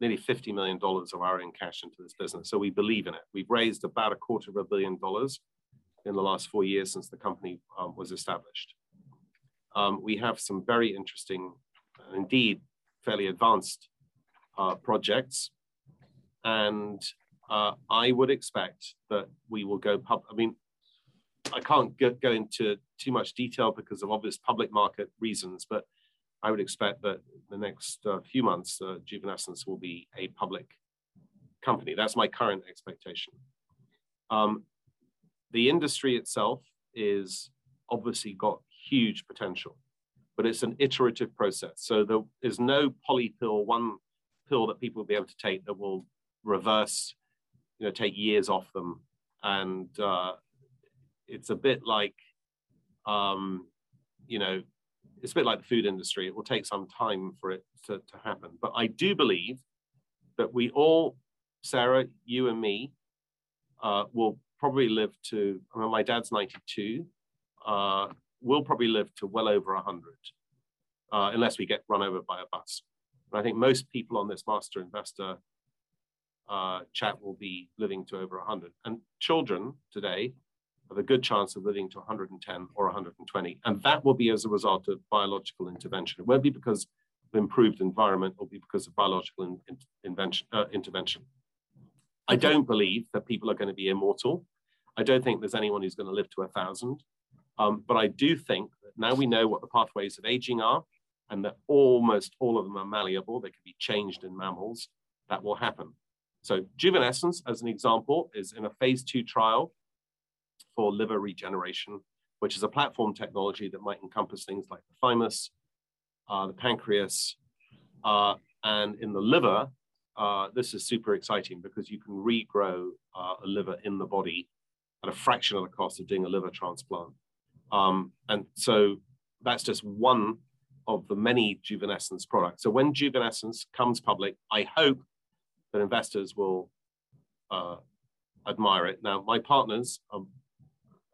S2: nearly $50 million of our own cash into this business. So we believe in it. We've raised about a quarter of a billion dollars in the last four years since the company um, was established. Um, we have some very interesting, indeed, fairly advanced uh, projects. And uh, I would expect that we will go pub. I mean, I can't go into too much detail because of obvious public market reasons, but I would expect that the next uh, few months, uh, Juvenescence will be a public company. That's my current expectation. Um, the industry itself is obviously got huge potential, but it's an iterative process. So there is no poly pill, one pill that people will be able to take that will reverse, you know, take years off them. And uh, it's a bit like, um, you know, it's a bit like the food industry. It will take some time for it to, to happen. But I do believe that we all, Sarah, you and me, uh, will probably live to, I mean, my dad's 92, uh, we'll probably live to well over 100, uh, unless we get run over by a bus. And I think most people on this master investor uh, chat will be living to over 100. And children today a good chance of living to 110 or 120. And that will be as a result of biological intervention. It won't be because of improved environment, it will be because of biological in, in, invention, uh, intervention. I don't believe that people are going to be immortal. I don't think there's anyone who's going to live to a thousand. Um, but I do think that now we know what the pathways of aging are and that almost all of them are malleable, they can be changed in mammals, that will happen. So Juvenescence, as an example, is in a phase two trial for liver regeneration, which is a platform technology that might encompass things like the thymus, uh, the pancreas, uh, and in the liver, uh, this is super exciting because you can regrow uh, a liver in the body at a fraction of the cost of doing a liver transplant. Um, and so that's just one of the many Juvenescence products. So when Juvenescence comes public, I hope that investors will uh, admire it. Now, my partners, um,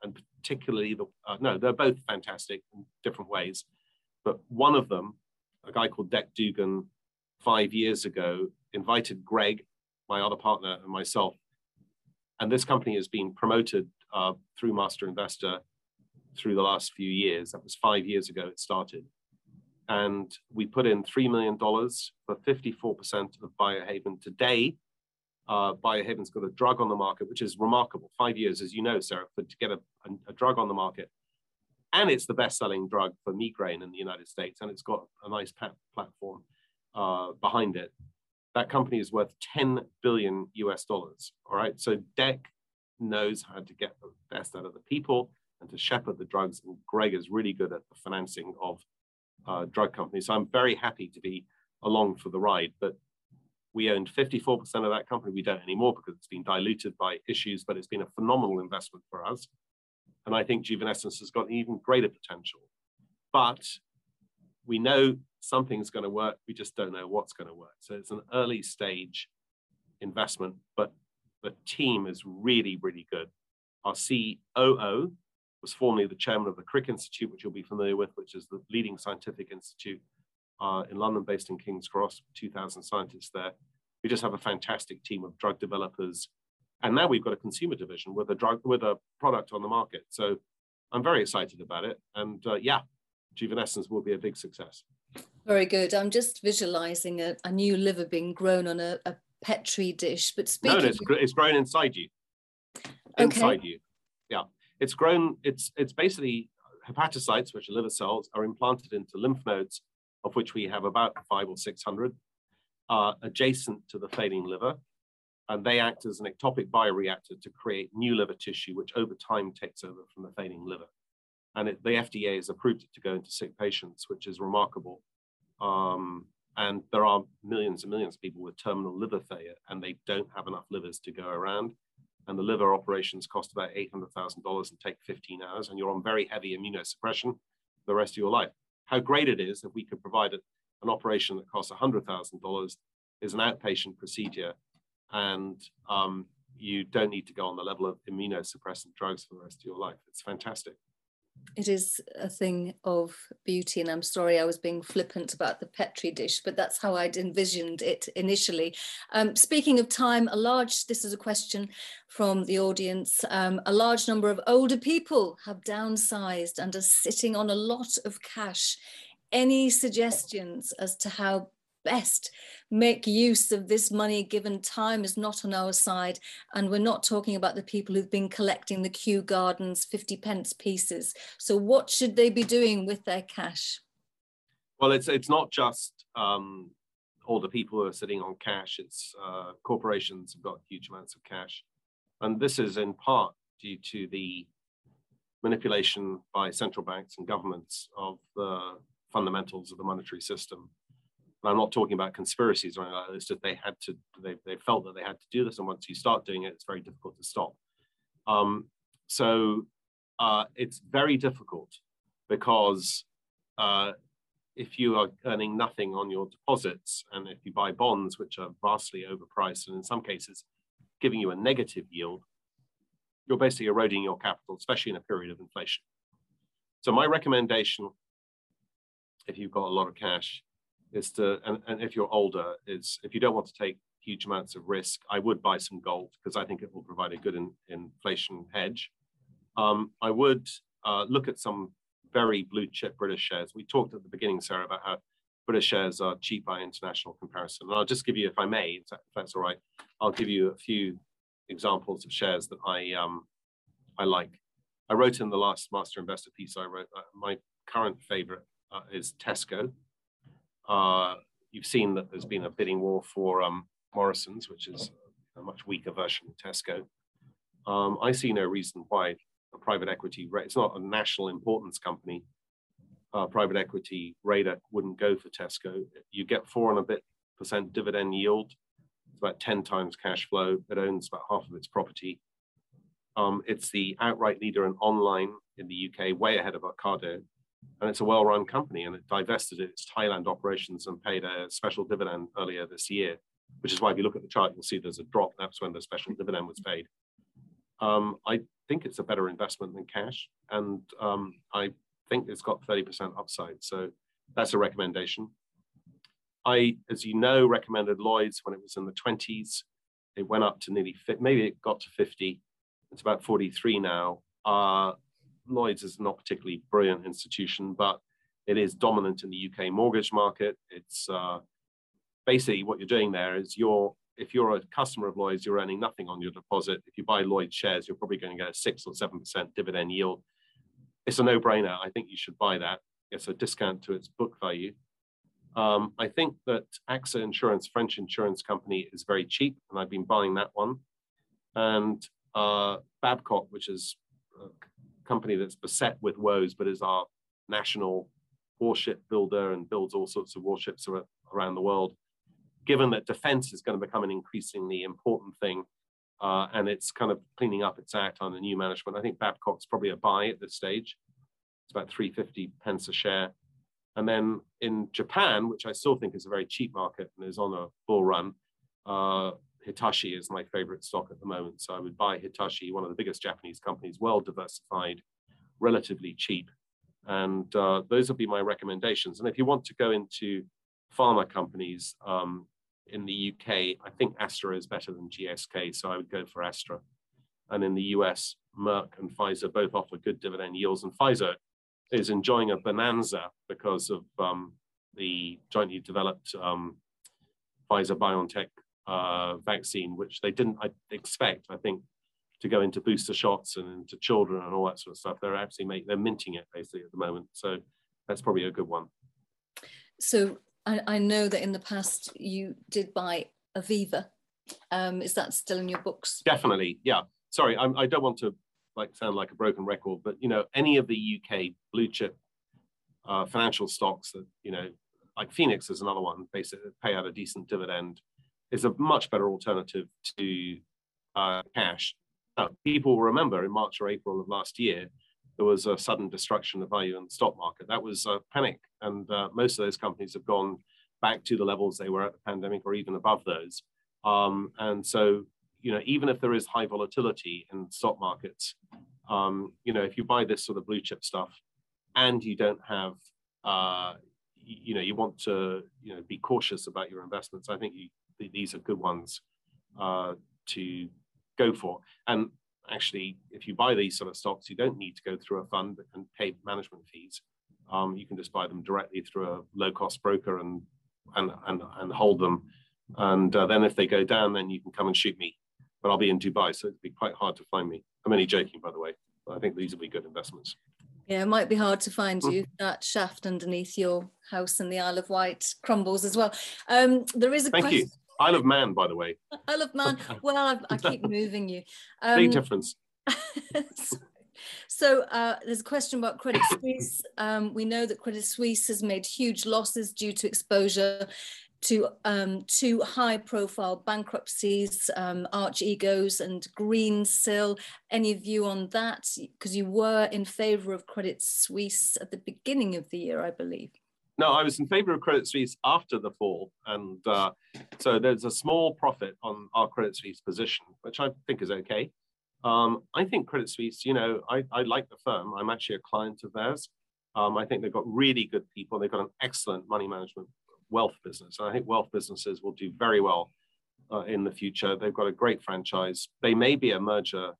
S2: and particularly the, uh, no, they're both fantastic in different ways, but one of them, a guy called Dec Doogan, five years ago, invited Greg, my other partner, and myself. And this company has been promoted uh, through Master Investor through the last few years. That was five years ago it started. And we put in $3 million for 54% of Biohaven. Today, uh, Biohaven's got a drug on the market, which is remarkable. Five years, as you know, Sarah, for, to get a, a, a drug on the market. And it's the best selling drug for migraine in the United States. And it's got a nice platform uh, behind it that company is worth 10 billion US dollars. All right. So Dec knows how to get the best out of the people and to shepherd the drugs. And Greg is really good at the financing of uh, drug companies. So I'm very happy to be along for the ride. But we owned 54% of that company. We don't anymore because it's been diluted by issues, but it's been a phenomenal investment for us. And I think Juvenescence has got even greater potential. But we know something's going to work. We just don't know what's going to work. So it's an early stage investment, but the team is really, really good. Our COO was formerly the chairman of the Crick Institute, which you'll be familiar with, which is the leading scientific institute uh, in London, based in King's Cross, 2,000 scientists there. We just have a fantastic team of drug developers. And now we've got a consumer division with a drug, with a product on the market. So I'm very excited about it. And uh, yeah, Juvenescence will be a big success.
S1: Very good. I'm just visualizing a, a new liver being grown on a, a petri dish. But speaking,
S2: no, it's, it's grown inside you. Inside okay. you, yeah. It's grown. It's it's basically hepatocytes, which are liver cells, are implanted into lymph nodes, of which we have about five or six hundred, are adjacent to the failing liver, and they act as an ectopic bioreactor to create new liver tissue, which over time takes over from the failing liver. And it, the FDA has approved it to go into sick patients, which is remarkable um, and there are millions and millions of people with terminal liver failure, and they don't have enough livers to go around. And the liver operations cost about $800,000 and take 15 hours, and you're on very heavy immunosuppression the rest of your life. How great it is if we could provide an operation that costs $100,000 is an outpatient procedure, and um, you don't need to go on the level of immunosuppressant drugs for the rest of your life. It's fantastic
S1: it is a thing of beauty and i'm sorry i was being flippant about the petri dish but that's how i'd envisioned it initially. Um, speaking of time a large this is a question from the audience um, a large number of older people have downsized and are sitting on a lot of cash. Any suggestions as to how best make use of this money given time is not on our side and we're not talking about the people who've been collecting the Kew Gardens 50 pence pieces. So what should they be doing with their cash?
S2: Well it's it's not just um, all the people who are sitting on cash. It's uh, corporations have got huge amounts of cash. And this is in part due to the manipulation by central banks and governments of the fundamentals of the monetary system I'm not talking about conspiracies or anything like that. It's just they had to, they, they felt that they had to do this. And once you start doing it, it's very difficult to stop. Um, so uh, it's very difficult because uh, if you are earning nothing on your deposits and if you buy bonds, which are vastly overpriced and in some cases giving you a negative yield, you're basically eroding your capital, especially in a period of inflation. So my recommendation, if you've got a lot of cash, is to, and, and if you're older, is if you don't want to take huge amounts of risk, I would buy some gold because I think it will provide a good in, inflation hedge. Um, I would uh, look at some very blue chip British shares. We talked at the beginning, Sarah, about how British shares are cheap by international comparison. And I'll just give you, if I may, if that's all right, I'll give you a few examples of shares that I um, I like. I wrote in the last Master Investor piece I wrote, uh, my current favorite uh, is Tesco. Uh, you've seen that there's been a bidding war for um, Morrison's, which is a much weaker version of Tesco. Um, I see no reason why a private equity, it's not a national importance company, uh, private equity radar wouldn't go for Tesco. You get four and a bit percent dividend yield. It's about 10 times cash flow. It owns about half of its property. Um, it's the outright leader in online in the UK, way ahead of Ocado and it's a well-run company and it divested its Thailand operations and paid a special dividend earlier this year, which is why if you look at the chart, you'll see there's a drop. That's when the special dividend was paid. Um, I think it's a better investment than cash, and um, I think it's got 30% upside. So that's a recommendation. I, as you know, recommended Lloyd's when it was in the 20s. It went up to nearly, maybe it got to 50. It's about 43 now. Uh, Lloyd's is not particularly brilliant institution, but it is dominant in the UK mortgage market. It's uh, basically what you're doing there is you're if you're a customer of Lloyd's, you're earning nothing on your deposit. If you buy Lloyd's shares, you're probably going to get a six or seven percent dividend yield. It's a no-brainer. I think you should buy that. It's a discount to its book value. Um, I think that AXA Insurance, French insurance company, is very cheap, and I've been buying that one. And uh, Babcock, which is uh, company that's beset with woes, but is our national warship builder and builds all sorts of warships around the world. Given that defense is going to become an increasingly important thing, uh, and it's kind of cleaning up its act on the new management, I think Babcock's probably a buy at this stage. It's about 350 pence a share. And then in Japan, which I still think is a very cheap market and is on a bull run, uh, Hitachi is my favorite stock at the moment. So I would buy Hitachi, one of the biggest Japanese companies, well diversified, relatively cheap. And uh, those would be my recommendations. And if you want to go into pharma companies um, in the UK, I think Astra is better than GSK. So I would go for Astra. And in the US, Merck and Pfizer both offer good dividend yields. And Pfizer is enjoying a bonanza because of um, the jointly developed um, Pfizer BioNTech uh, vaccine, which they didn't expect, I think, to go into booster shots and into children and all that sort of stuff. They're actually make, they're minting it basically at the moment. So that's probably a good one.
S1: So I, I know that in the past you did buy Aviva. Um, is that still in your books?
S2: Definitely, yeah. Sorry, I'm, I do not want to like sound like a broken record, but you know, any of the UK blue chip uh, financial stocks that you know, like Phoenix is another one, basically pay out a decent dividend is a much better alternative to uh, cash. Now, people remember in March or April of last year, there was a sudden destruction of value in the stock market. That was a panic, and uh, most of those companies have gone back to the levels they were at the pandemic or even above those. Um, and so, you know, even if there is high volatility in stock markets, um, you know, if you buy this sort of blue chip stuff and you don't have, uh, you know, you want to, you know, be cautious about your investments, I think you these are good ones uh, to go for. And actually, if you buy these sort of stocks, you don't need to go through a fund and pay management fees. Um, you can just buy them directly through a low cost broker and and and and hold them. And uh, then if they go down, then you can come and shoot me. But I'll be in Dubai, so it'd be quite hard to find me. I'm only joking, by the way. But I think these will be good investments.
S1: Yeah, it might be hard to find hmm. you. That shaft underneath your house in the Isle of Wight crumbles as well. Um, there is a
S2: Thank question. you. Isle of Man, by the way.
S1: Isle of Man. Well, I, I keep moving you.
S2: Um, Big difference.
S1: so uh, there's a question about Credit Suisse. Um, we know that Credit Suisse has made huge losses due to exposure to um, two high profile bankruptcies, um, Archegos and Greensill. Any view on that? Because you were in favor of Credit Suisse at the beginning of the year, I believe.
S2: No, I was in favor of Credit Suisse after the fall. And uh, so there's a small profit on our Credit Suisse position, which I think is okay. Um, I think Credit Suisse, you know, I, I like the firm. I'm actually a client of theirs. Um, I think they've got really good people. They've got an excellent money management wealth business. And I think wealth businesses will do very well uh, in the future. They've got a great franchise. They may be a merger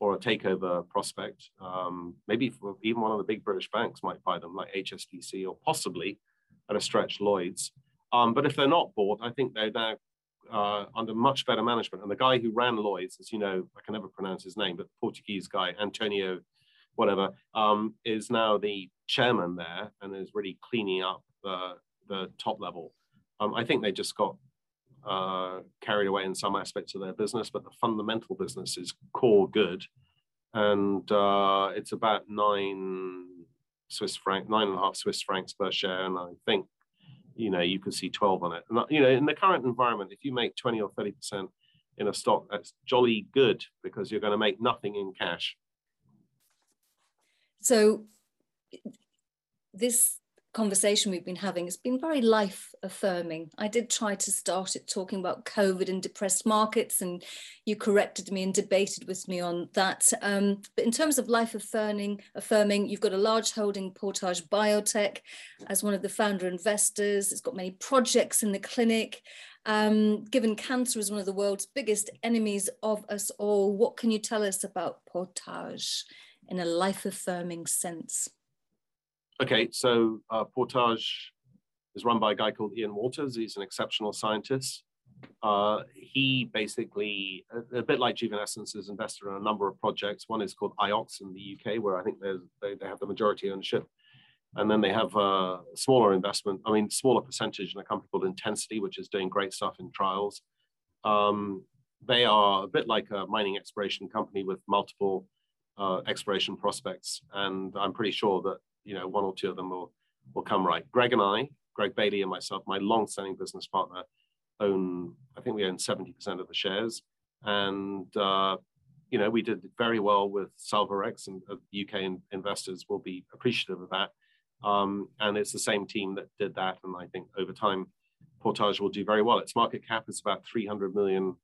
S2: or a takeover prospect. Um, maybe even one of the big British banks might buy them, like HSBC or possibly at a stretch Lloyd's. Um, but if they're not bought, I think they're now uh, under much better management. And the guy who ran Lloyd's, as you know, I can never pronounce his name, but Portuguese guy, Antonio, whatever, um, is now the chairman there and is really cleaning up the, the top level. Um, I think they just got uh, carried away in some aspects of their business, but the fundamental business is core good. And uh, it's about nine Swiss franc, nine and a half Swiss francs per share. And I think, you know, you can see 12 on it. And, you know, in the current environment, if you make 20 or 30% in a stock, that's jolly good because you're going to make nothing in cash.
S1: So this conversation we've been having has been very life affirming. I did try to start it talking about COVID and depressed markets, and you corrected me and debated with me on that. Um, but in terms of life affirming, affirming, you've got a large holding Portage Biotech as one of the founder investors. It's got many projects in the clinic. Um, given cancer is one of the world's biggest enemies of us all, what can you tell us about Portage in a life affirming sense?
S2: Okay, so uh, Portage is run by a guy called Ian Walters. He's an exceptional scientist. Uh, he basically, a, a, bit like Juvenescence, is invested in a number of projects. One is called IOX in the UK, where I think they, they have the majority ownership. And then they have a smaller investment, I mean, smaller percentage in a company called Intensity, which is doing great stuff in trials. Um, they are a bit like a mining exploration company with multiple uh, exploration prospects. And I'm pretty sure that you know, one or two of them will, will come right. Greg and I, Greg Bailey and myself, my long-standing business partner, own, I think we own 70% of the shares. And, uh, you know, we did very well with SalvaRx and uh, UK investors will be appreciative of that. Um, and it's the same team that did that. And I think over time, Portage will do very well. Its market cap is about 300 million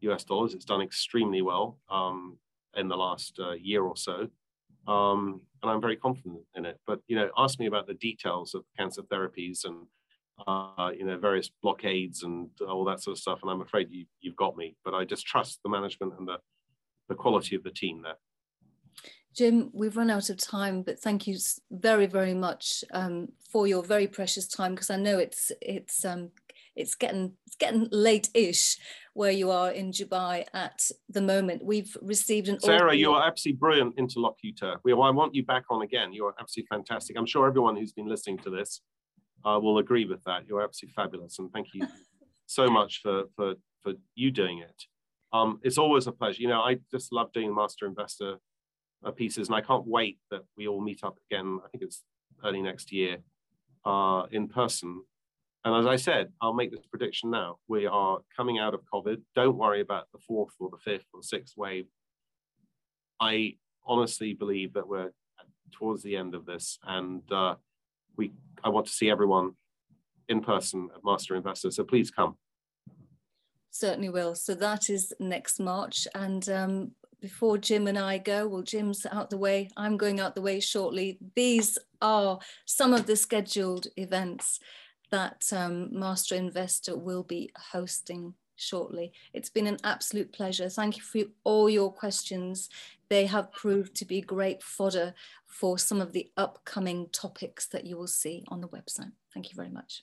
S2: US dollars. It's done extremely well um, in the last uh, year or so. Um, and I'm very confident in it. But you know, ask me about the details of cancer therapies and uh, you know various blockades and all that sort of stuff, and I'm afraid you you've got me. But I just trust the management and the the quality of the team there.
S1: Jim, we've run out of time, but thank you very, very much um, for your very precious time because I know it's it's um, it's getting getting late-ish where you are in Dubai at the moment. We've received an
S2: Sarah, you are absolutely brilliant interlocutor. We, I want you back on again. You are absolutely fantastic. I'm sure everyone who's been listening to this uh, will agree with that. You're absolutely fabulous, and thank you so much for for for you doing it. Um, it's always a pleasure. You know, I just love doing master investor uh, pieces, and I can't wait that we all meet up again. I think it's early next year uh, in person and as I said, I'll make this prediction now. We are coming out of COVID. Don't worry about the fourth or the fifth or sixth wave. I honestly believe that we're towards the end of this, and uh, we. I want to see everyone in person at Master Investor. So please come.
S1: Certainly will. So that is next March, and um, before Jim and I go, well, Jim's out the way. I'm going out the way shortly. These are some of the scheduled events that um, Master Investor will be hosting shortly. It's been an absolute pleasure. Thank you for all your questions. They have proved to be great fodder for some of the upcoming topics that you will see on the website. Thank you very much.